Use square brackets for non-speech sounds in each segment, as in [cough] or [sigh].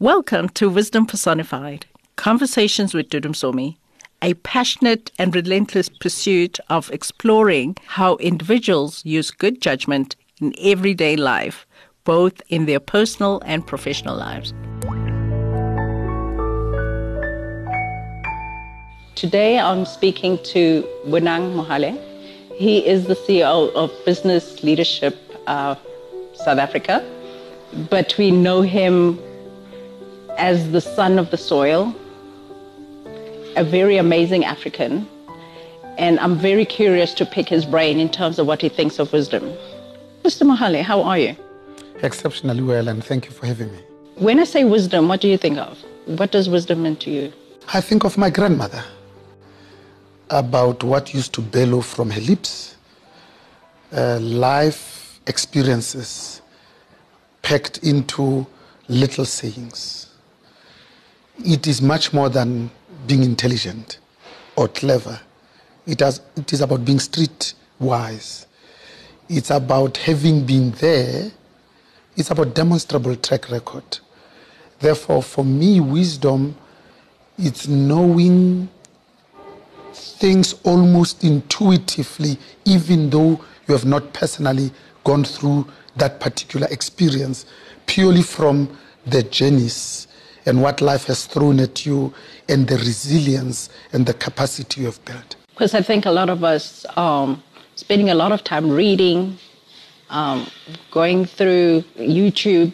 Welcome to Wisdom Personified Conversations with Dudu Msomi, a passionate and relentless pursuit of exploring how individuals use good judgment in everyday life, both in their personal and professional lives. Today I'm speaking to Bonang Mohale. He is the CEO of Business Leadership uh, South Africa, but we know him as the son of the soil, a very amazing African, and I'm very curious to pick his brain in terms of what he thinks of wisdom. Mr. Mohale, how are you? Exceptionally well, and thank you for having me. When I say wisdom, what do you think of? What does wisdom mean to you? I think of my grandmother, about what used to bellow from her lips, uh, life experiences packed into little sayings it is much more than being intelligent or clever. It, has, it is about being street wise. It's about having been there. It's about demonstrable track record. Therefore, for me, wisdom, it's knowing things almost intuitively, even though you have not personally gone through that particular experience, purely from the journeys and what life has thrown at you and the resilience and the capacity you have built. Because I think a lot of us um, spending a lot of time reading, um, going through YouTube,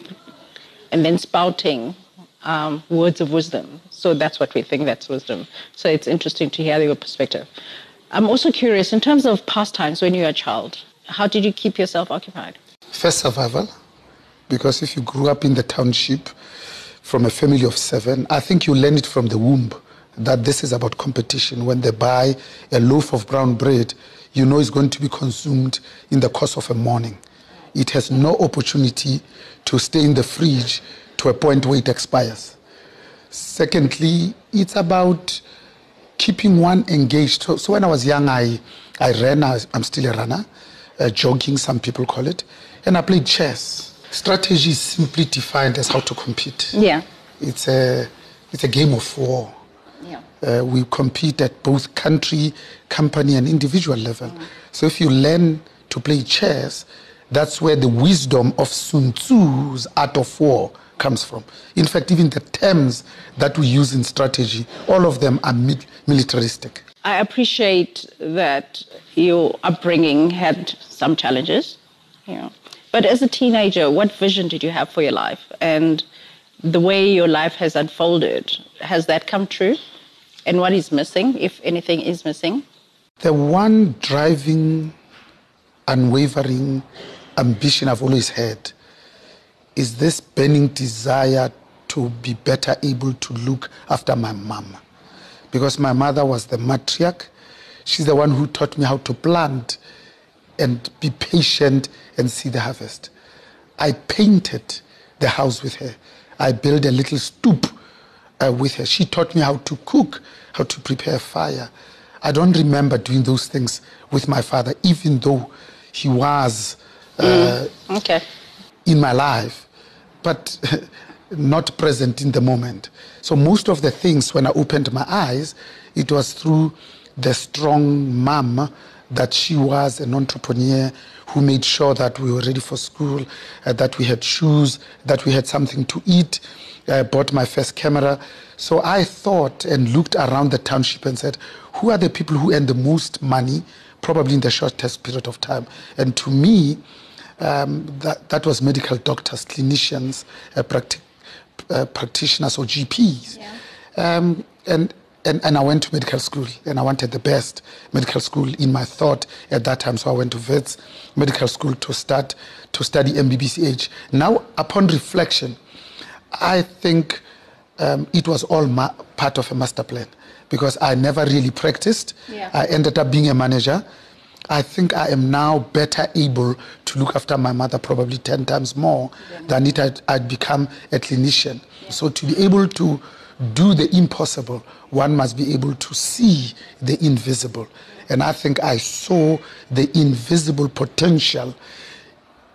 and then spouting um, words of wisdom. So that's what we think that's wisdom. So it's interesting to hear your perspective. I'm also curious in terms of pastimes when you were a child, how did you keep yourself occupied? First, survival. Because if you grew up in the township, from a family of seven, I think you learn it from the womb that this is about competition. When they buy a loaf of brown bread, you know it's going to be consumed in the course of a morning. It has no opportunity to stay in the fridge to a point where it expires. Secondly, it's about keeping one engaged. So, so when I was young, I, I ran, I, am still a runner, uh, jogging, some people call it, and I played chess. Strategy is simply defined as how to compete. Yeah. It's a, it's a game of war. Yeah. Uh, we compete at both country, company, and individual level. Mm. So if you learn to play chess, that's where the wisdom of Sun Tzu's art of war comes from. In fact, even the terms that we use in strategy, all of them are militaristic. I appreciate that your upbringing had some challenges. You know, but as a teenager, what vision did you have for your life? And the way your life has unfolded, has that come true? And what is missing, if anything is missing? The one driving, unwavering ambition I've always had is this burning desire to be better able to look after my mom. Because my mother was the matriarch. She's the one who taught me how to plant and be patient and see the harvest. I painted the house with her. I built a little stoop uh, with her. She taught me how to cook, how to prepare fire. I don't remember doing those things with my father, even though he was uh, mm, okay. in my life, but [laughs] not present in the moment. So most of the things, when I opened my eyes, it was through the strong mom that she was an entrepreneur who made sure that we were ready for school, uh, that we had shoes, that we had something to eat. I bought my first camera. So I thought and looked around the township and said, who are the people who earn the most money, probably in the shortest period of time? And to me, um, that, that was medical doctors, clinicians, uh, uh, practitioners, or GPs. Yeah. Um, and and, and I went to medical school and I wanted the best medical school in my thought at that time. So I went to Wits Medical School to start to study MBBCH. Now, upon reflection, I think um, it was all ma- part of a master plan because I never really practiced. Yeah. I ended up being a manager. I think I am now better able to look after my mother probably 10 times more yeah. than it had, I'd become a clinician. Yeah. So to be able to do the impossible, one must be able to see the invisible. And I think I saw the invisible potential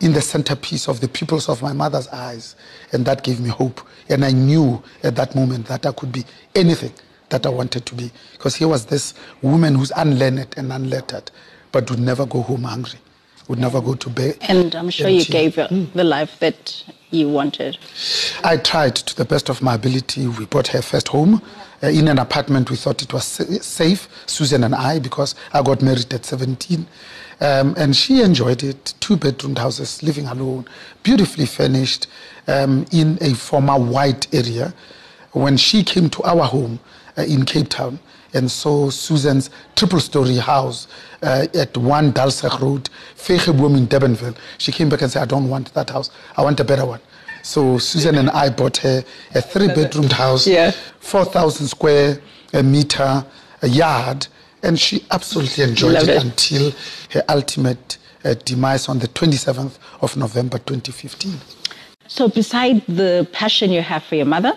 in the centerpiece of the pupils of my mother's eyes. And that gave me hope. And I knew at that moment that I could be anything that I wanted to be. Because here was this woman who's unlearned and unlettered, but would never go home hungry, would never go to bed. And I'm sure you gave her the life that you wanted. I tried to the best of my ability. We bought her first home uh, in an apartment. We thought it was safe, Susan and I, because I got married at 17. Um, and she enjoyed it. Two bedroom houses, living alone, beautifully furnished um, in a former white area. When she came to our home uh, in Cape Town and saw Susan's triple story house uh, at 1 Dalsach Road, Fegeboom in Durbanville, she came back and said, I don't want that house. I want a better one. So Susan and I bought her a three bedroomed house, yeah. 4,000 square meter a yard and she absolutely enjoyed it, it, until her ultimate uh, demise on the 27th of November 2015. So, beside the passion you have for your mother,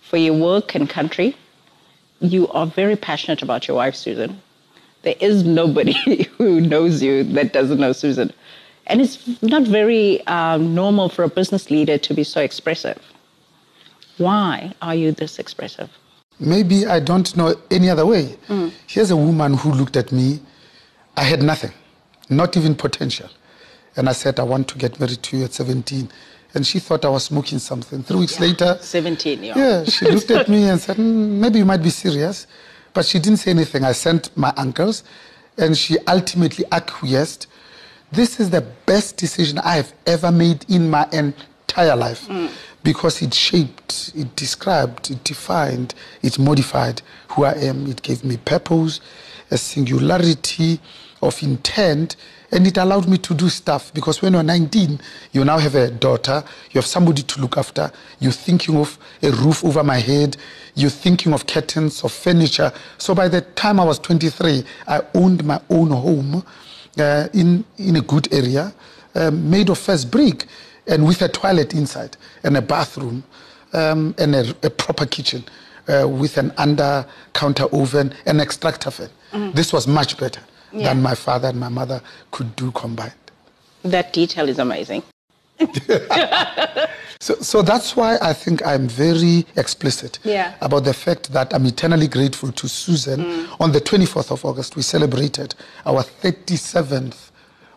for your work and country, you are very passionate about your wife, Susan. There is nobody [laughs] who knows you that doesn't know Susan. And it's not very um, normal for a business leader to be so expressive. Why are you this expressive? maybe I don't know any other way. Mm. Here's a woman who looked at me. I had nothing, not even potential. And I said, I want to get married to you at 17. And she thought I was smoking something. Three weeks yeah, later, 17, yeah. Yeah, she [laughs] looked at me and said, mm, maybe you might be serious. But she didn't say anything. I sent my uncles, and she ultimately acquiesced. This is the best decision I have ever made in my entire life. Mm because it shaped, it described, it defined, it modified who I am. It gave me purpose, a singularity of intent, and it allowed me to do stuff. Because when you're 19, you now have a daughter, you have somebody to look after, you're thinking of a roof over my head, you're thinking of curtains, of furniture. So by the time I was 23, I owned my own home uh, in, in a good area, uh, made of first brick and with a toilet inside and a bathroom um, and a, a, proper kitchen uh, with an under counter oven and extractor fan. Mm-hmm. This was much better yeah. than my father and my mother could do combined. That detail is amazing. [laughs] so, so that's why I think I'm very explicit yeah. about the fact that I'm eternally grateful to Susan. Mm. On the 24th of August, we celebrated our 37th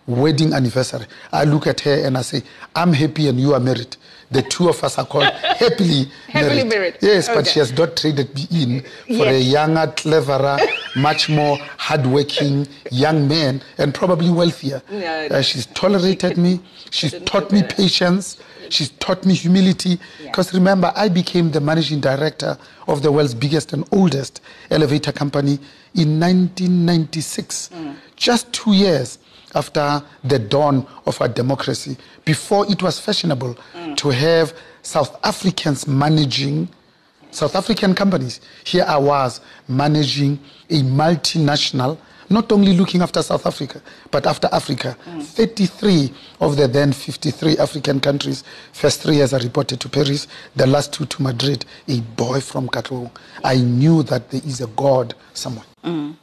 wedding anniversary. I look at her and I say, I'm happy and you are married. The two of us are called [laughs] happily, happily married. married. Yes, okay. but she has not traded me in for yes. a younger, cleverer, [laughs] much more hardworking young man and probably wealthier. No, uh, she's tolerated me. [laughs] She's taught me patience. She's taught me humility. Because yeah. remember, I became the managing director of the world's biggest and oldest elevator company in 1996. Mm. Just two years after the dawn of our democracy, before it was fashionable mm. to have South Africans managing South African companies. Here I was managing a multinational, not only looking after South Africa, but after Africa. Mm. 33 of the then 53 African countries, first three years I reported to Paris, the last two to Madrid, a boy from Katlehong. I knew that there is a God somewhere. Mm.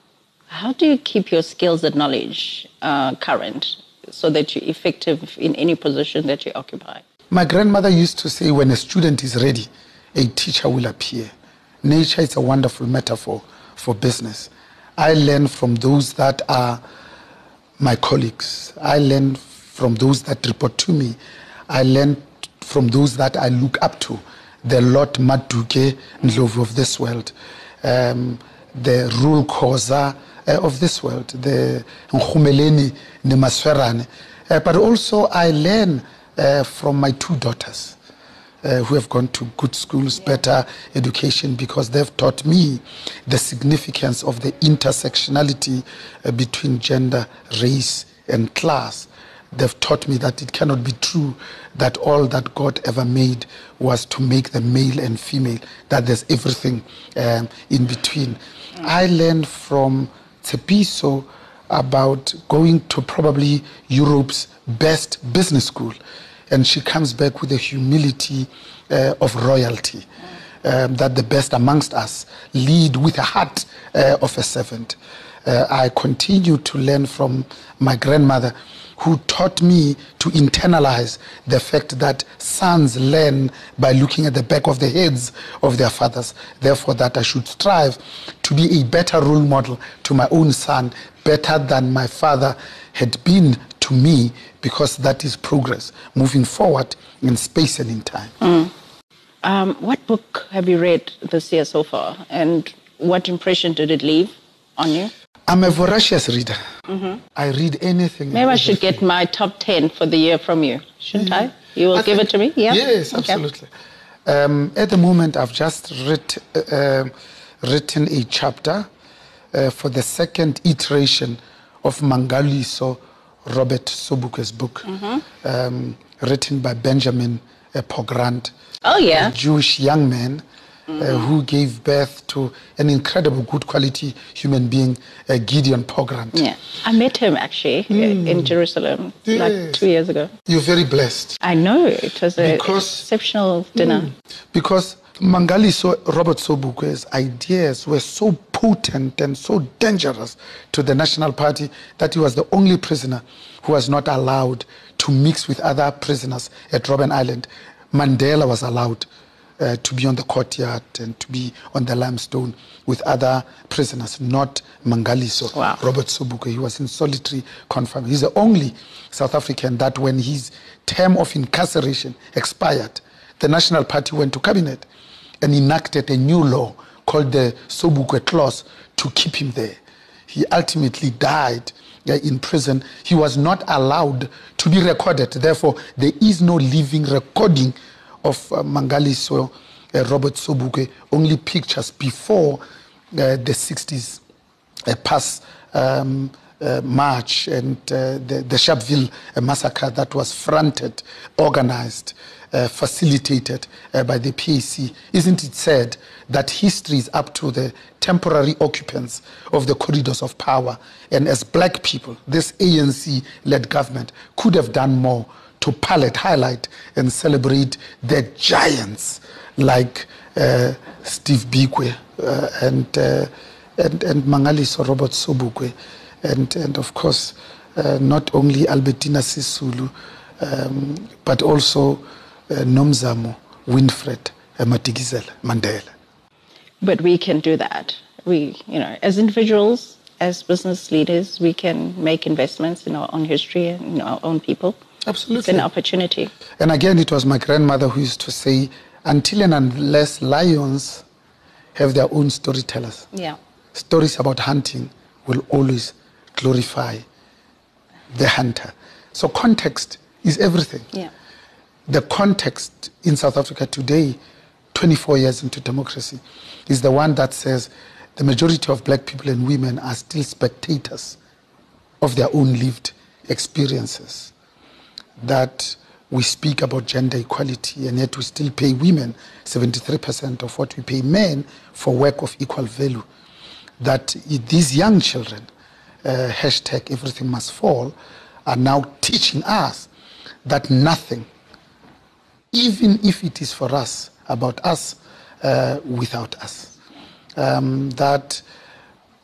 How do you keep your skills and knowledge uh, current so that you're effective in any position that you occupy? My grandmother used to say, when a student is ready, a teacher will appear. Nature is a wonderful metaphor for business. I learn from those that are my colleagues. I learn from those that report to me. I learn from those that I look up to. The Lord Maduke Ndlovu of this world, um, the Reuel Khoza, uh, of this world, the Nkhumeleni Nemaswerane. Uh, but also I learn uh, from my two daughters. Uh, who have gone to good schools, better education, because they've taught me the significance of the intersectionality uh, between gender, race, and class. They've taught me that it cannot be true that all that God ever made was to make the male and female, that there's everything um, in between. Mm. I learned from Tshepiso about going to probably Europe's best business school. And she comes back with the humility uh, of royalty. Um, that the best amongst us lead with a heart uh, of a servant. Uh, I continue to learn from my grandmother, who taught me to internalize the fact that sons learn by looking at the back of the heads of their fathers. Therefore, that I should strive to be a better role model to my own son, better than my father had been to me, because that is progress moving forward in space and in time. Mm. Um, what book have you read this year so far, and what impression did it leave on you? I'm a voracious reader. Mm-hmm. I read anything. Maybe I should get my top 10 for the year from you, shouldn't mm-hmm. I? You will I give it to me? Yeah? Yes, absolutely. Okay. Um, at the moment, I've just writ, uh, written a chapter uh, for the second iteration of Mangaliso Robert Sobukwe's book, mm-hmm. um, written by Benjamin uh, Pogrund. Oh, yeah. A Jewish young man mm-hmm. uh, who gave birth to an incredible, good quality human being, uh, Gideon Pogrund. Yeah, I met him actually mm. in Jerusalem yes. like two years ago. You're very blessed. I know it was an exceptional dinner. Mm, because Mangaliso Robert Sobukwe's ideas were so potent and so dangerous to the National Party that he was the only prisoner who was not allowed to mix with other prisoners at Robben Island. Mandela was allowed uh, to be on the courtyard and to be on the limestone with other prisoners, not Mangaliso, wow. Robert Sobukwe. He was in solitary confinement. He's the only South African that when his term of incarceration expired, the National Party went to cabinet and enacted a new law called the Sobukwe Clause to keep him there. He ultimately died uh, in prison. He was not allowed to be recorded. Therefore, there is no living recording of uh, Mangaliso, uh, Robert Sobukwe, only pictures before uh, the 60s uh, past um, march and the, the Sharpeville massacre that was fronted, organized, uh, facilitated uh, by the PAC. Isn't it said that history is up to the temporary occupants of the corridors of power? And as black people, this ANC led government could have done more to palette, highlight, and celebrate the giants like uh, Steve Biko uh, and, uh, and, and Mangaliso Robert Sobukwe, and, and of course, uh, not only Albertina Sisulu, um, but also uh, Nomzamo Winfred Madikizela Mandela. But we can do that. We, you know, as individuals, as business leaders, we can make investments in our own history and in our own people. Absolutely. It's an opportunity. And again, it was my grandmother who used to say, until and unless lions have their own storytellers, yeah. stories about hunting will always glorify the hunter. So context is everything. Yeah. The context in South Africa today, 24 years into democracy, is the one that says the majority of black people and women are still spectators of their own lived experiences that we speak about gender equality and yet we still pay women 73% of what we pay men for work of equal value. That these young children, uh, hashtag everything must fall, are now teaching us that nothing, even if it is for us, about us uh, without us. Um, that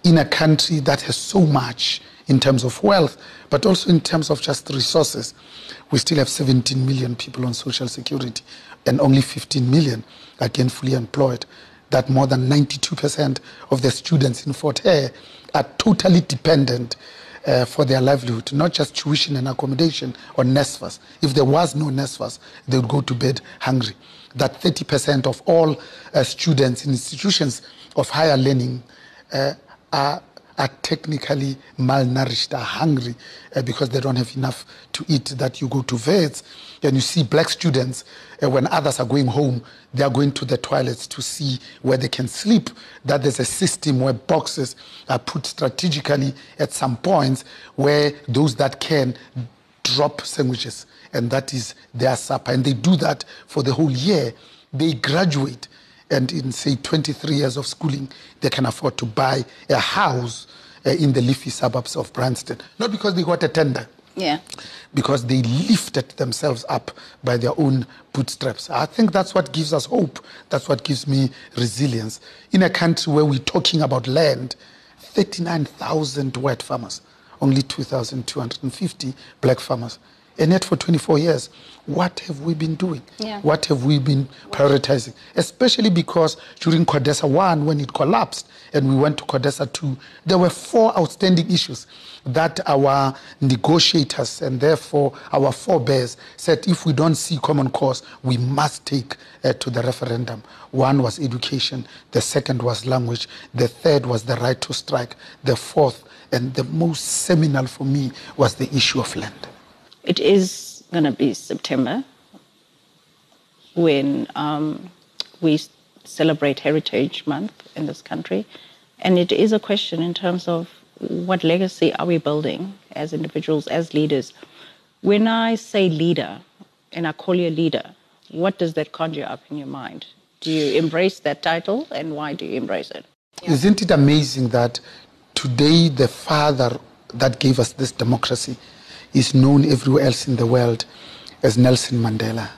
in a country that has so much in terms of wealth, but also in terms of just resources, we still have 17 million people on social security and only 15 million are gainfully employed. That more than 92% of the students in Fort Hare are totally dependent uh, for their livelihood, not just tuition and accommodation or NSFAS. If there was no NSFAS, they would go to bed hungry. That 30% of all uh, students in institutions of higher learning uh, are are technically malnourished, are hungry uh, because they don't have enough to eat. That you go to Wits and you see black students, uh, when others are going home, they are going to the toilets to see where they can sleep. That there's a system where boxes are put strategically at some points where those that can drop sandwiches, and that is their supper. And they do that for the whole year. They graduate and in say 23 years of schooling, they can afford to buy a house uh, in the leafy suburbs of Bryanston. Not because they got a tender. Yeah. Because they lifted themselves up by their own bootstraps. I think that's what gives us hope. That's what gives me resilience. In a country where we're talking about land, 39,000 white farmers only 2,250 black farmers. And yet, for 24 years, what have we been doing? Yeah. What have we been prioritizing? Especially because during CODESA 1, when it collapsed and we went to CODESA 2, there were four outstanding issues that our negotiators and therefore our forebears said if we don't see common cause, we must take uh, to the referendum. One was education, the second was language, the third was the right to strike, the fourth and the most seminal for me was the issue of land. It is going to be September when um, we celebrate Heritage Month in this country. And it is a question in terms of what legacy are we building as individuals, as leaders. When I say leader and I call you a leader, what does that conjure up in your mind? Do you embrace that title and why do you embrace it? Isn't it amazing that today the father that gave us this democracy is known everywhere else in the world as Nelson Mandela.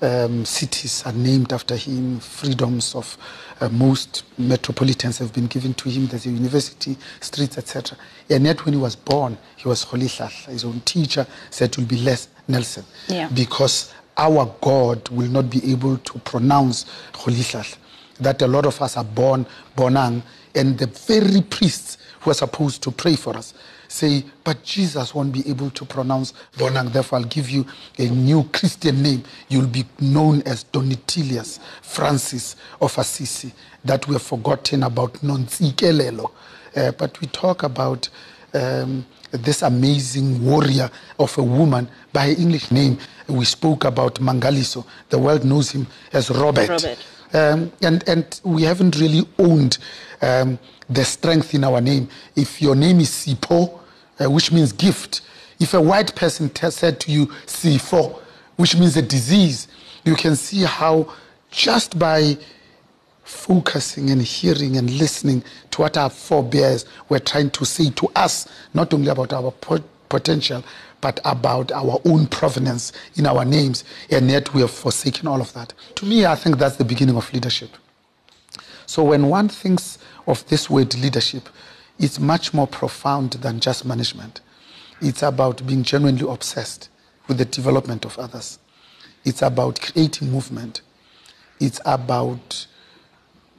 Um, cities are named after him. Freedoms of uh, most metropolitans have been given to him. There's a university, streets, etc. And yet, when he was born, he was Rolihlahla. His own teacher said, "Will be less Nelson," Yeah. because our God will not be able to pronounce Rolihlahla. That a lot of us are born Bonang, and the very priests who are supposed to pray for us say, but Jesus won't be able to pronounce Bonang. Therefore, I'll give you a new Christian name. You'll be known as Donatilius Francis of Assisi. That we have forgotten about Nontsikelelo. Uh, but we talk about um, this amazing warrior of a woman by English name. We spoke about Mangaliso. The world knows him as Robert. Robert. Um, and, and we haven't really owned um, the strength in our name. If your name is Sipho, uh, which means gift, if a white person t- said to you Sifo, which means a disease, you can see how just by focusing and hearing and listening to what our forebears were trying to say to us, not only about our po- potential, but about our own provenance in our names, and yet we have forsaken all of that. To me, I think that's the beginning of leadership. So when one thinks of this word leadership, it's much more profound than just management. It's about being genuinely obsessed with the development of others. It's about creating movement. It's about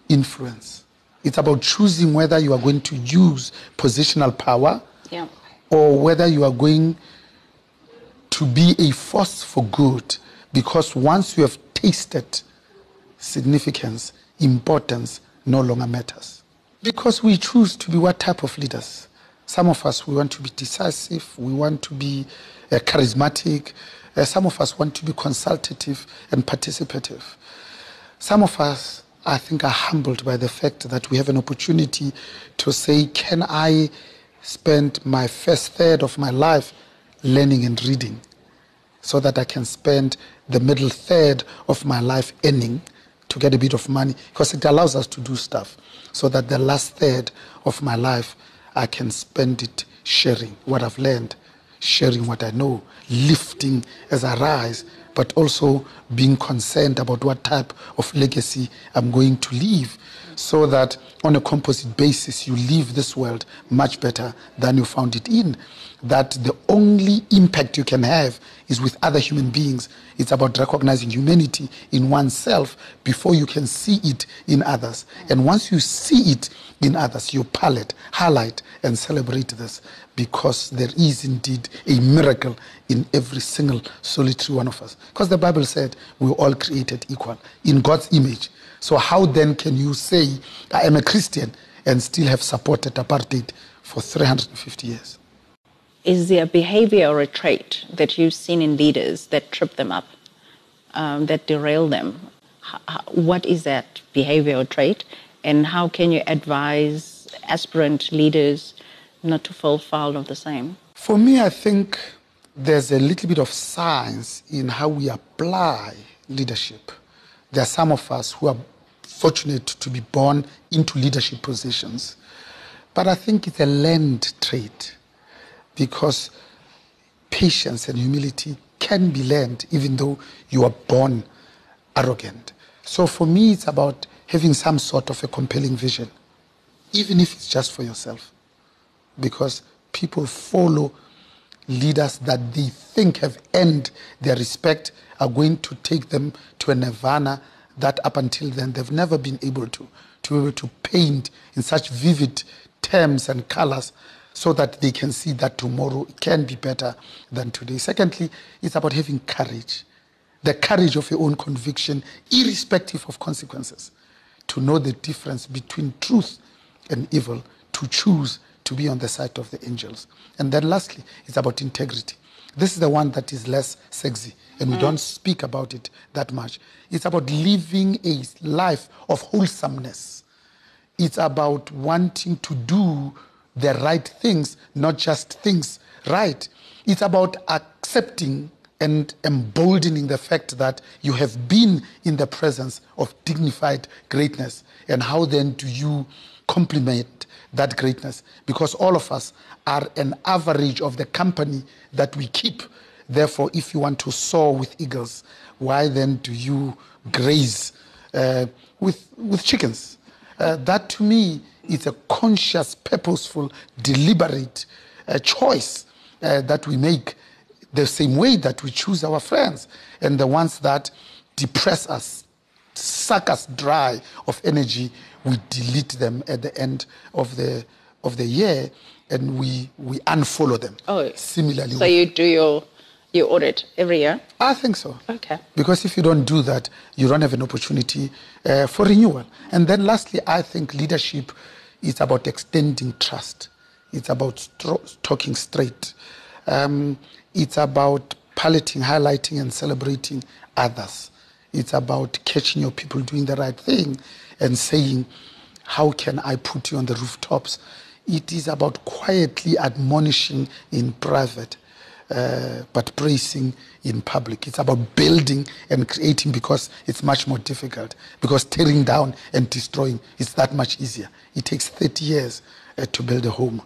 influence. It's about choosing whether you are going to use positional power Yeah. or whether you are going to be a force for good because once you have tasted significance, importance no longer matters. Because we choose to be what type of leaders? Some of us, we want to be decisive, we want to be uh, charismatic, uh, some of us want to be consultative and participative. Some of us, I think, are humbled by the fact that we have an opportunity to say, Can I spend my first third of my life learning and reading so that I can spend the middle third of my life earning to get a bit of money? Because it allows us to do stuff so that the last third of my life I can spend it sharing what I've learned, sharing what I know, lifting as I rise, but also being concerned about what type of legacy I'm going to leave so that on a composite basis you leave this world much better than you found it in. That the only impact you can have is with other human beings. It's about recognizing humanity in oneself before you can see it in others. And once you see it in others, you palette, highlight, and celebrate this because there is indeed a miracle in every single solitary one of us. Because the Bible said we're all created equal in God's image. So, how then can you say, I am a Christian and still have supported apartheid for 350 years? Is there a behavior or a trait that you've seen in leaders that trip them up, um, that derail them? What is that behavior or trait, and how can you advise aspirant leaders not to fall foul of the same? For me, I think there's a little bit of science in how we apply leadership. There are some of us who are fortunate to be born into leadership positions, but I think it's a learned trait because patience and humility can be learned even though you are born arrogant. So for me, it's about having some sort of a compelling vision, even if it's just for yourself because people follow leaders that they think have earned their respect are going to take them to a nirvana that up until then they've never been able to to be able to paint in such vivid terms and colors so that they can see that tomorrow can be better than today. Secondly, it's about having courage, the courage of your own conviction, irrespective of consequences, to know the difference between truth and evil, to choose to be on the side of the angels. And then lastly, it's about integrity. This is the one that is less sexy, and we don't speak about it that much. It's about living a life of wholesomeness. It's about wanting to do the right things, not just things right. It's about accepting and emboldening the fact that you have been in the presence of dignified greatness. And how then do you complement that greatness? Because all of us are an average of the company that we keep. Therefore, if you want to soar with eagles, why then do you graze uh, with, with chickens? Uh, that to me is a conscious, purposeful, deliberate uh, choice uh, that we make the same way that we choose our friends and the ones that depress us, suck us dry of energy, we delete them at the end of the of the year and we we unfollow them. Oh, similarly. So you do your your audit every year? I think so. Okay. Because if you don't do that, you don't have an opportunity uh, for renewal. And then lastly, I think leadership is about extending trust. It's about stro- talking straight. Um, it's about palliating, highlighting, and celebrating others. It's about catching your people doing the right thing and saying, How can I put you on the rooftops? It is about quietly admonishing in private. Uh, but praising in public. It's about building and creating because it's much more difficult. Because tearing down and destroying is that much easier. It takes 30 years uh, to build a home.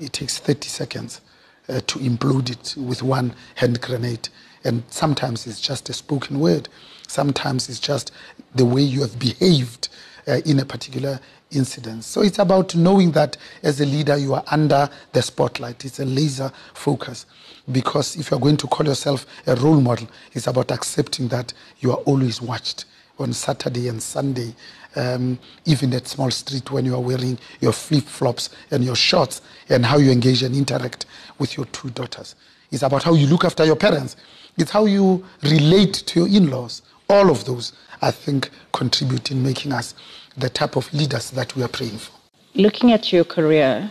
It takes 30 seconds uh, to implode it with one hand grenade. And sometimes it's just a spoken word. Sometimes it's just the way you have behaved uh, in a particular incident. So it's about knowing that as a leader you are under the spotlight. It's a laser focus. Because if you're going to call yourself a role model, it's about accepting that you are always watched on Saturday and Sunday, um, even at Small Street when you are wearing your flip flops and your shorts, and how you engage and interact with your two daughters. It's about how you look after your parents. It's how you relate to your in laws. All of those, I think, contribute in making us the type of leaders that we are praying for. Looking at your career,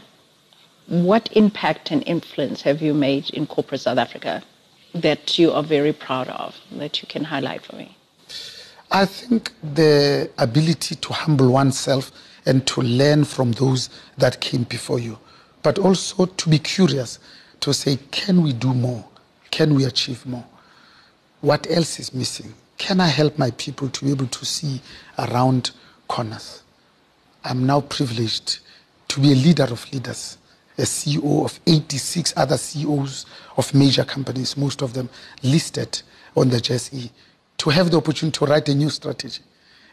what impact and influence have you made in corporate South Africa that you are very proud of, that you can highlight for me? I think the ability to humble oneself and to learn from those that came before you, but also to be curious, to say, can we do more? Can we achieve more? What else is missing? Can I help my people to be able to see around corners? I'm now privileged to be a leader of leaders, a CEO of 86 other CEOs of major companies, most of them listed on the JSE to have the opportunity to write a new strategy.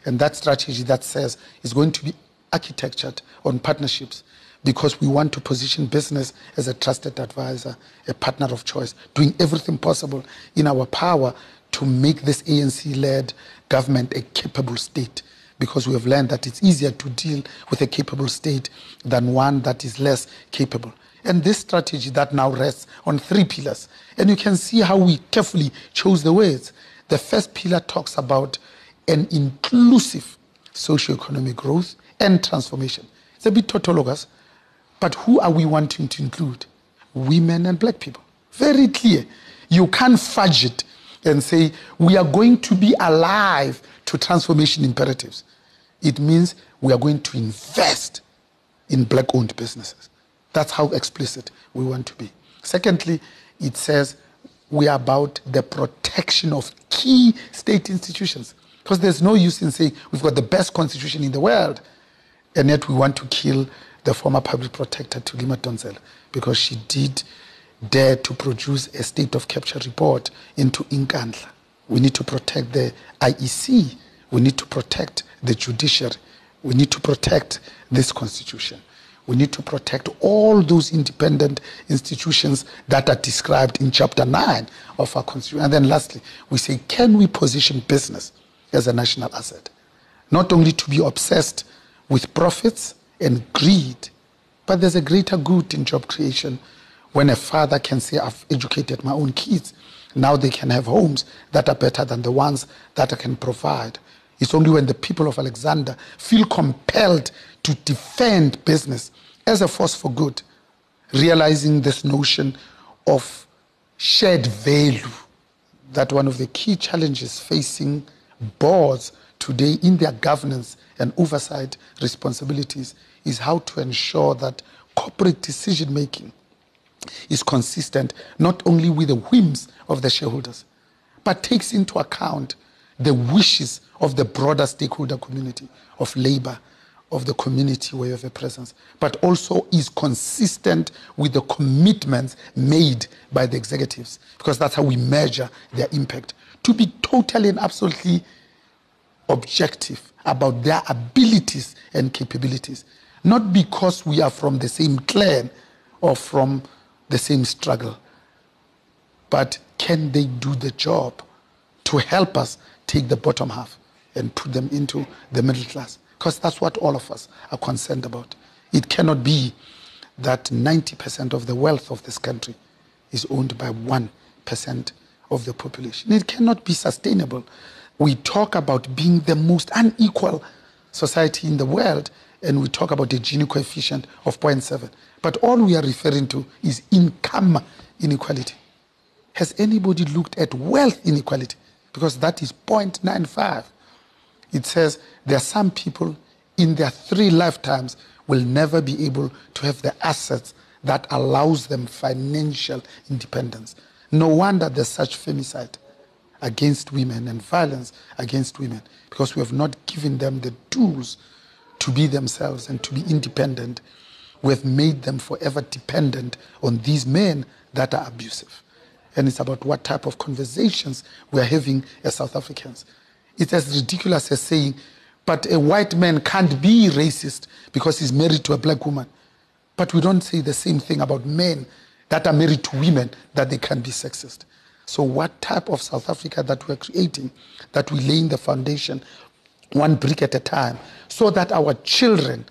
And that strategy that says is going to be architectured on partnerships because we want to position business as a trusted advisor, a partner of choice, doing everything possible in our power to make this ANC led government a capable state. Because we have learned that it's easier to deal with a capable state than one that is less capable. And this strategy that now rests on three pillars. And you can see how we carefully chose the words. The first pillar talks about an inclusive socio-economic growth and transformation. It's a bit tautologous, but who are we wanting to include? Women and black people. Very clear. You can't fudge it and say, we are going to be alive to transformation imperatives. It means we are going to invest in black owned businesses. That's how explicit we want to be. Secondly, it says we are about the protection of key state institutions. Because there's no use in saying we've got the best constitution in the world, and yet we want to kill the former public protector, Thuli Madonsela, because she did dare to produce a state of capture report into Nkandla. We need to protect the IEC. We need to protect the judiciary. We need to protect this constitution. We need to protect all those independent institutions that are described in Chapter 9 of our Constitution. And then lastly, we say, can we position business as a national asset? Not only to be obsessed with profits and greed, but there's a greater good in job creation when a father can say, I've educated my own kids. Now they can have homes that are better than the ones that I can provide. It's only when the people of Alexandra feel compelled to defend business as a force for good, realizing this notion of shared value, that one of the key challenges facing boards today in their governance and oversight responsibilities is how to ensure that corporate decision making is consistent not only with the whims of the shareholders, but takes into account the wishes of the broader stakeholder community of labor, of the community where you have a presence, but also is consistent with the commitments made by the executives, because that's how we measure their impact. To be totally and absolutely objective about their abilities and capabilities, not because we are from the same clan or from the same struggle, but can they do the job to help us take the bottom half and put them into the middle class? Because that's what all of us are concerned about. It cannot be that 90% of the wealth of this country is owned by 1% of the population. It cannot be sustainable. We talk about being the most unequal society in the world, and we talk about the Gini coefficient of 0.7. But all we are referring to is income inequality. Has anybody looked at wealth inequality? Because that is 0.95. It says there are some people in their three lifetimes will never be able to have the assets that allows them financial independence. No wonder there's such femicide against women and violence against women because we have not given them the tools to be themselves and to be independent. We have made them forever dependent on these men that are abusive. And it's about what type of conversations we are having as South Africans. It's as ridiculous as saying, but a white man can't be racist because he's married to a black woman. But we don't say the same thing about men that are married to women that they can be sexist. So, what type of South Africa that we're creating, that we laying the foundation one brick at a time, so that our children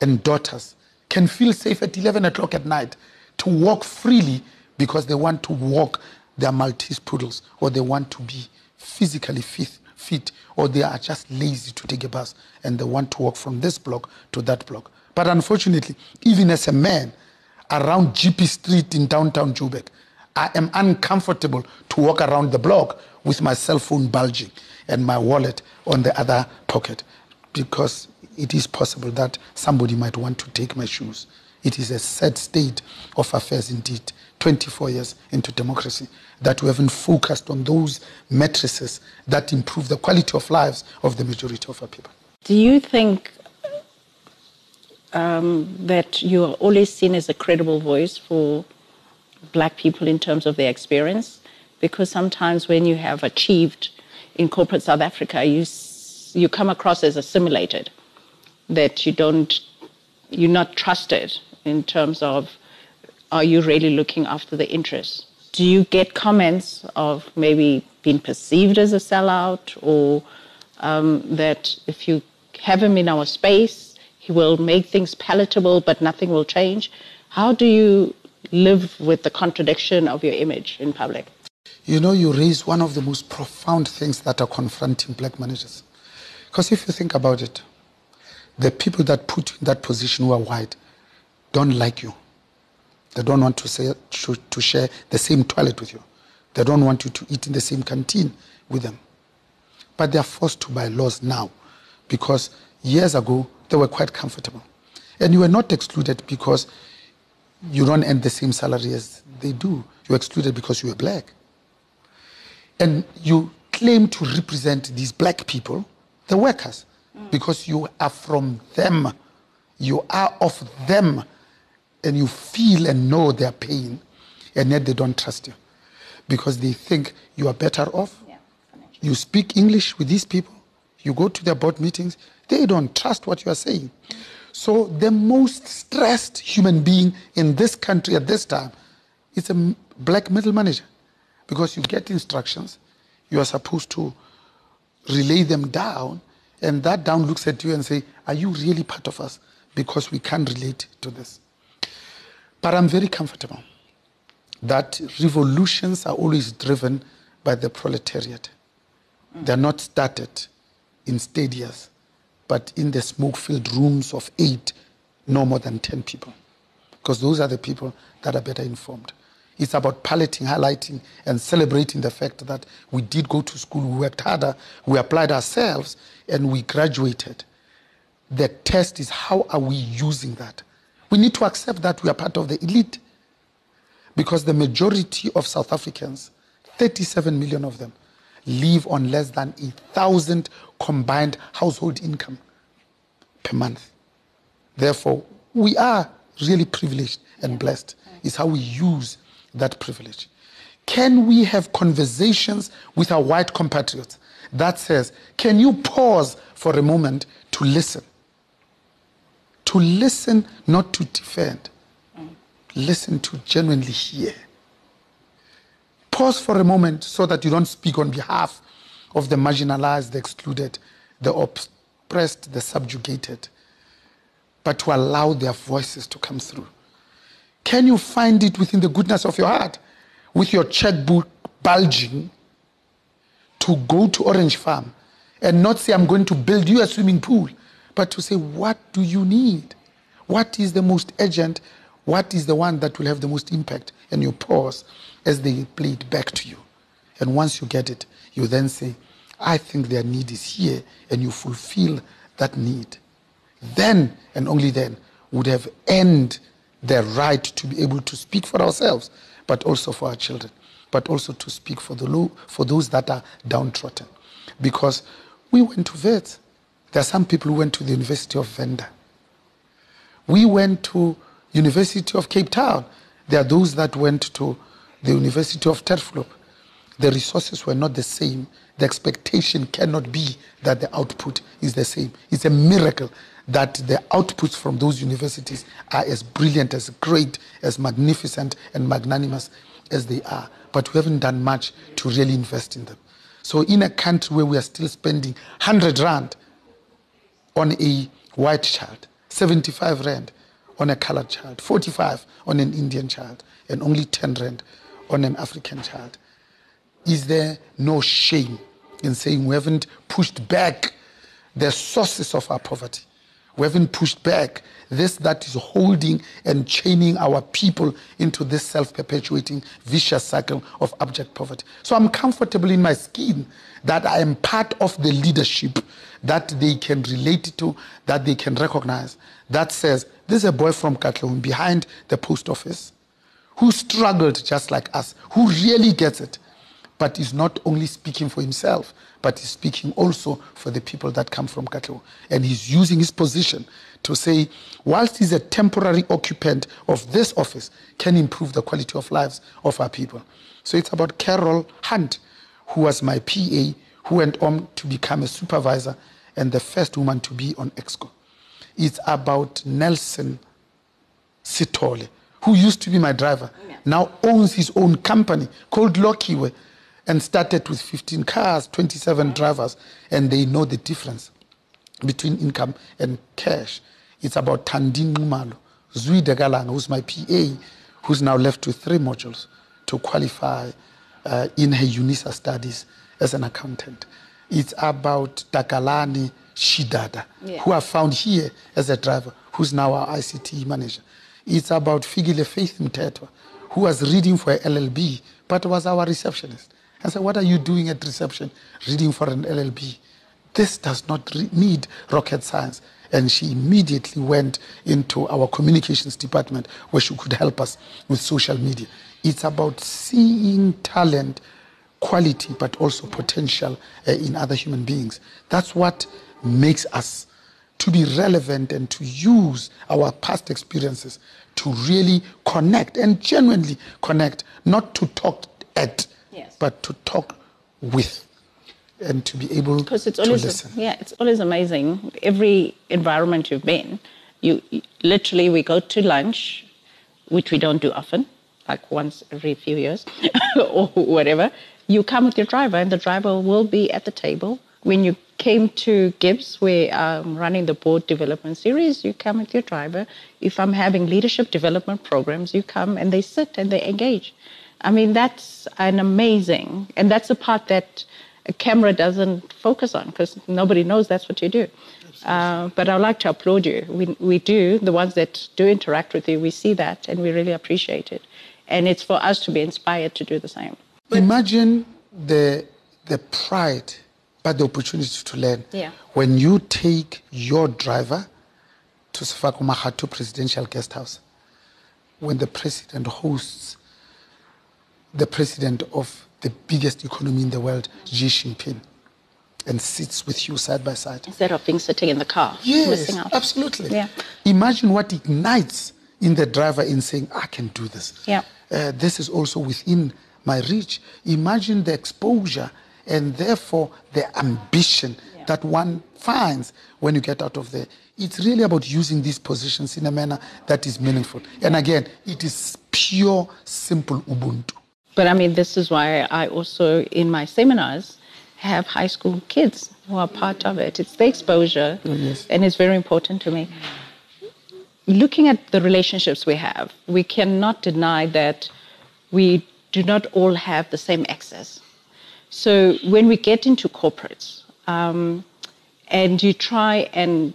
and daughters can feel safe at 11 o'clock at night to walk freely because they want to walk their Maltese poodles or they want to be physically fit, fit or they are just lazy to take a bus and they want to walk from this block to that block. But unfortunately, even as a man around Jeppe Street in downtown Joburg, I am uncomfortable to walk around the block with my cell phone bulging and my wallet on the other pocket because it is possible that somebody might want to take my shoes. It is a sad state of affairs indeed, 24 years into democracy, that we haven't focused on those matrices that improve the quality of lives of the majority of our people. Do you think um, that you are always seen as a credible voice for black people in terms of their experience? Because sometimes when you have achieved in corporate South Africa, you, you come across as assimilated, that you don't, you're not trusted in terms of are you really looking after the interests? Do you get comments of maybe being perceived as a sellout or um, that if you have him in our space, he will make things palatable, but nothing will change? How do you live with the contradiction of your image in public? You know, you raise one of the most profound things that are confronting black managers. Because if you think about it, the people that put you in that position who are white don't like you. They don't want to, say, to, to share the same toilet with you. They don't want you to eat in the same canteen with them. But they are forced to by laws now because years ago they were quite comfortable. And you were not excluded because you don't earn the same salary as they do. You're excluded because you are black. And you claim to represent these black people, the workers, mm. because you are from them. You are of them and you feel and know their pain, and yet they don't trust you because they think you are better off. Yeah, you speak English with these people, you go to their board meetings, they don't trust what you are saying. So the most stressed human being in this country at this time is a black middle manager because you get instructions, you are supposed to relay them down, and that down looks at you and say, "Are you really part of us?" Because we can't relate to this. But I'm very comfortable that revolutions are always driven by the proletariat. They're not started in stadiums, but in the smoke filled rooms of eight, no more than 10 people. Because those are the people that are better informed. It's about palliating, highlighting, and celebrating the fact that we did go to school, we worked harder, we applied ourselves, and we graduated. The test is how are we using that? We need to accept that we are part of the elite because the majority of South Africans, 37 million of them, live on less than a thousand combined household income per month. Therefore, we are really privileged and blessed. Is how we use that privilege. Can we have conversations with our white compatriots that says, can you pause for a moment to listen? To listen, not to defend. Mm. Listen to genuinely hear. Pause for a moment so that you don't speak on behalf of the marginalized, the excluded, the oppressed, the subjugated, but to allow their voices to come through. Can you find it within the goodness of your heart, with your checkbook bulging, to go to Orange Farm and not say, I'm going to build you a swimming pool, but to say, what do you need? What is the most urgent? What is the one that will have the most impact? And you pause as they play it back to you. And once you get it, you then say, I think their need is here, and you fulfill that need. Then, and only then, would have earned the right to be able to speak for ourselves, but also for our children, but also to speak for, the for those that are downtrodden. Because we went to Wits. There are some people who went to the University of Venda. We went to University of Cape Town. There are those that went to the University of Turfloop. The resources were not the same. The expectation cannot be that the output is the same. It's a miracle that the outputs from those universities are as brilliant, as great, as magnificent, and magnanimous as they are. But we haven't done much to really invest in them. So, in a country where we are still spending 100 Rand on a white child, 75 Rand on a colored child, 45 on an Indian child, and only 10 Rand on an African child. Is there no shame in saying we haven't pushed back the sources of our poverty? We haven't pushed back this that is holding and chaining our people into this self perpetuating vicious cycle of abject poverty. So I'm comfortable in my skin that I am part of the leadership that they can relate to, that they can recognize, that says, This is a boy from Katlehong behind the post office who struggled just like us, who really gets it, but is not only speaking for himself, but is speaking also for the people that come from Katlehong. And he's using his position to say, whilst he's a temporary occupant of this office, can improve the quality of lives of our people. So it's about Carol Hunt, who was my PA, who went on to become a supervisor and the first woman to be on EXCO. It's about Nelson Sitole, who used to be my driver, Yeah. now owns his own company called Lokiwe and started with 15 cars, 27 drivers, and they know the difference between income and cash. It's about Tandin Numalo, Zui Degalang, who's my PA, who's now left with three modules to qualify uh, in her UNISA studies as an accountant. It's about Takalani Shidada, Yeah. who I found here as a driver, who's now our ICT manager. It's about Figile Faith Mtetwa, who was reading for LLB, but was our receptionist. I said, What are you doing at reception reading for an LLB? This does not re- need rocket science. And she immediately went into our communications department where she could help us with social media. It's about seeing talent, quality, but also potential uh, in other human beings. That's what makes us to be relevant and to use our past experiences to really connect and genuinely connect, not to talk at, Yes. but to talk with and to be able because it's to always listen. yeah it's always amazing every environment you've been You literally we go to lunch, which we don't do often, like once every few years [laughs] or whatever. You come with your driver, and the driver will be at the table. When you came to GIBS, where I'm running the board development series, you come with your driver. If I'm having leadership development programs, you come and they sit and they engage. I mean, that's an amazing, and that's the part that a camera doesn't focus on because nobody knows that's what you do. Uh, but I'd like to applaud you. We, we do, the ones that do interact with you, we see that and we really appreciate it. And it's for us to be inspired to do the same. Imagine the, the pride, but the opportunity to learn. Yeah. When you take your driver to Magatho Presidential Guest House, when the president hosts the president of the biggest economy in the world, Xi Jinping, and sits with you side by side. Instead of being sitting in the car, Yes, missing out. absolutely. Yeah. Imagine what ignites in the driver in saying, I can do this. Yeah. Uh, this is also within my reach. Imagine the exposure and therefore the ambition Yeah. that one finds when you get out of there. It's really about using these positions in a manner that is meaningful. And again, it is pure, simple Ubuntu. But I mean, this is why I also, in my seminars, have high school kids who are part of it. It's the exposure, oh, yes. and it's very important to me. Looking at the relationships we have, we cannot deny that we do not all have the same access. So when we get into corporates um, and you try and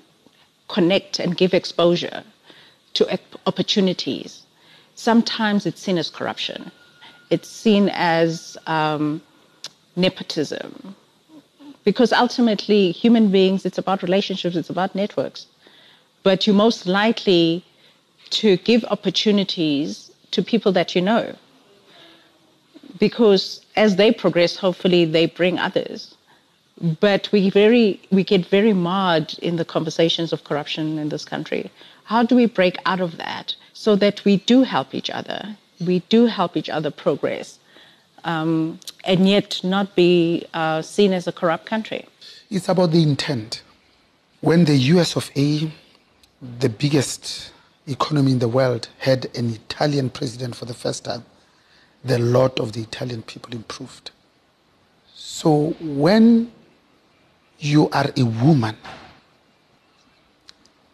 connect and give exposure to opportunities, sometimes it's seen as corruption. It's seen as um, nepotism. Because ultimately, human beings, it's about relationships, it's about networks. But you're most likely to give opportunities to people that you know. Because as they progress, hopefully they bring others. But we very we get very marred in the conversations of corruption in this country. How do we break out of that so that we do help each other? We do help each other progress, um, and yet not be uh, seen as a corrupt country. It's about the intent. When the US of A, the biggest economy in the world, had an Italian president for the first time, the lot of the Italian people improved. So when you are a woman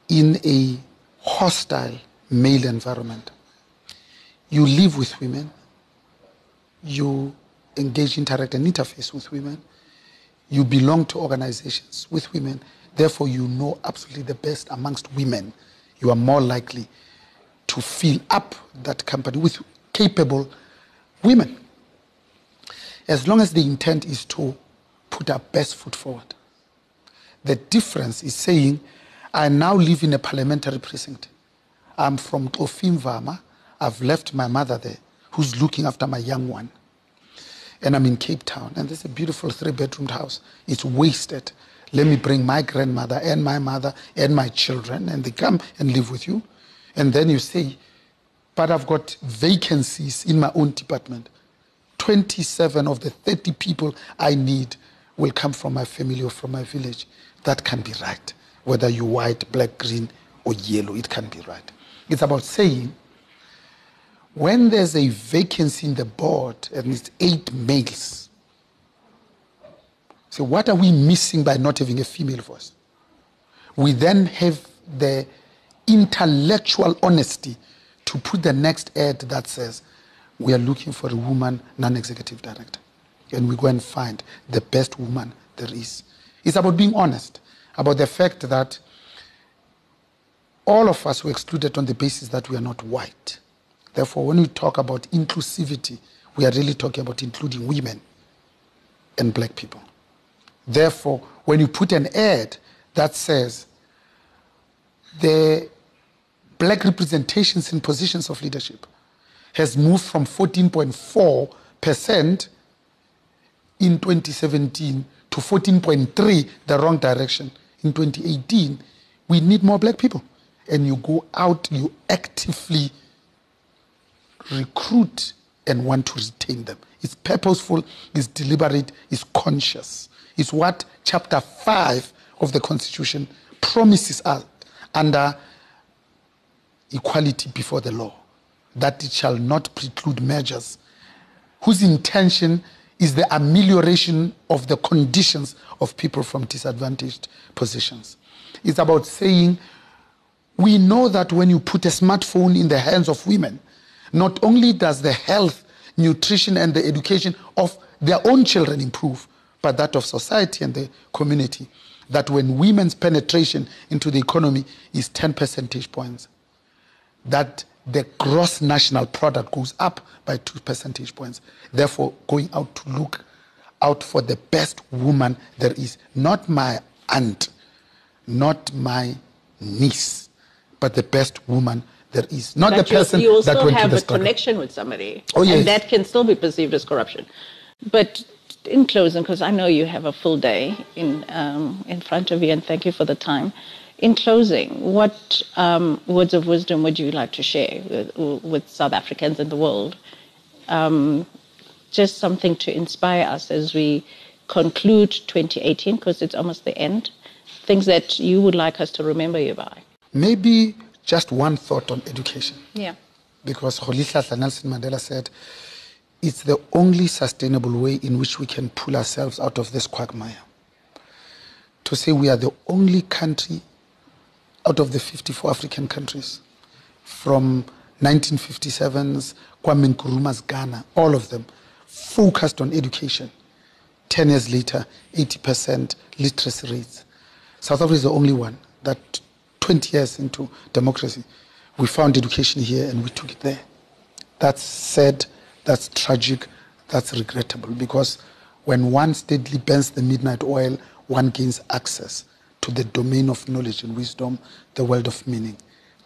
in a hostile male environment, you live with women, you engage, interact, and interface with women, you belong to organizations with women, therefore, you know absolutely the best amongst women. You are more likely to fill up that company with capable women. As long as the intent is to put our best foot forward. The difference is saying, I now live in a parliamentary precinct. I'm from Cofimvaba. I've left my mother there, who's looking after my young one. And I'm in Cape Town, and there's a beautiful three bedroomed house. It's wasted. Let me bring my grandmother and my mother and my children, and they come and live with you. And then you say, But I've got vacancies in my own department. 27 of the 30 people I need will come from my family or from my village. That can be right. Whether you're white, black, green, or yellow, it can be right. It's about saying, when there's a vacancy in the board and it's eight males, so what are we missing by not having a female voice? We then have the intellectual honesty to put the next ad that says, we are looking for a woman non-executive director. And we go and find the best woman there is. It's about being honest, about the fact that all of us were excluded on the basis that we are not white. Therefore, when we talk about inclusivity, we are really talking about including women and black people. Therefore, when you put an ad that says the black representations in positions of leadership has moved from 14.4% in 2017 to 14.3, the wrong direction, in 2018, we need more black people. And you go out, you actively recruit and want to retain them. It's purposeful, it's deliberate, it's conscious. It's what chapter 5 of the Constitution promises us under equality before the law, that it shall not preclude measures whose intention is the amelioration of the conditions of people from disadvantaged positions. It's about saying, we know that when you put a smartphone in the hands of women, not only does the health, nutrition, and the education of their own children improve, but that of society and the community. That when women's penetration into the economy is 10 percentage points, that the gross national product goes up by two percentage points. Therefore, going out to look out for the best woman there is, not my aunt, not my niece, but the best woman there is. Not That the person you will that still went to have the a struggle. connection with somebody, Oh, yes. and that can still be perceived as corruption. But in closing, because I know you have a full day in um, in front of you, and thank you for the time. In closing, what um, words of wisdom would you like to share with, with South Africans and the world? Um, just something to inspire us as we conclude 2018, because it's almost the end. Things that you would like us to remember you by. Maybe just one thought on education. Yeah. because Rolihlahla Nelson Mandela said it's the only sustainable way in which we can pull ourselves out of this quagmire. To say we are the only country out of the 54 African countries from 1957's Kwame Nkrumah's Ghana, all of them focused on education. 10 years later, 80% literacy rates. South Africa is the only one that 20 years into democracy, we found education here and we took it there. That's sad, that's tragic, that's regrettable because when one steadily burns the midnight oil, one gains access to the domain of knowledge and wisdom, the world of meaning,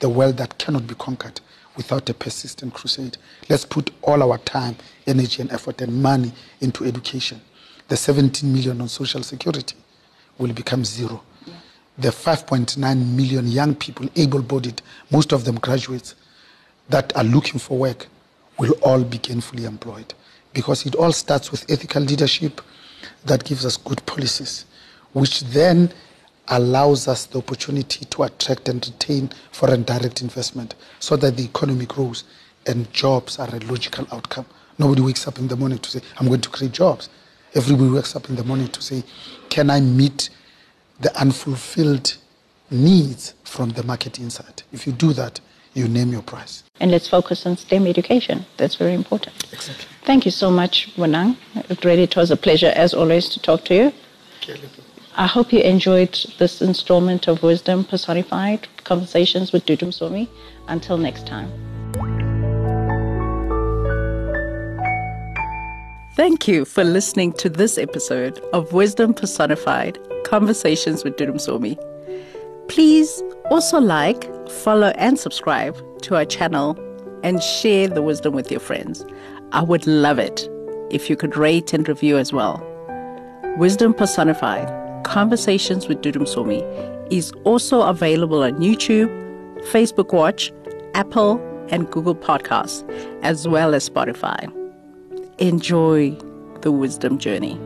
the world that cannot be conquered without a persistent crusade. Let's put all our time, energy, and effort and money into education. The 17 million on social security will become zero. The 5.9 million young people, able bodied, most of them graduates, that are looking for work will all be gainfully employed because it all starts with ethical leadership that gives us good policies, which then allows us the opportunity to attract and retain foreign direct investment so that the economy grows and jobs are a logical outcome. Nobody wakes up in the morning to say, I'm going to create jobs. Everybody wakes up in the morning to say, Can I meet the unfulfilled needs from the market inside? If you do that, you name your price. And let's focus on STEM education. That's very important. Exactly. Thank you so much, Bonang. It really it was a pleasure, as always, to talk to you. I hope you enjoyed this installment of Wisdom Personified Conversations with Dudu Msomi. Until next time. Thank you for listening to this episode of Wisdom Personified Conversations with Dudu Msomi. Please also like, follow, and subscribe to our channel and share the wisdom with your friends. I would love it if you could rate and review as well. Wisdom Personified Conversations with Dudu Msomi is also available on YouTube, Facebook Watch, Apple, and Google Podcasts, as well as Spotify. Enjoy the wisdom journey.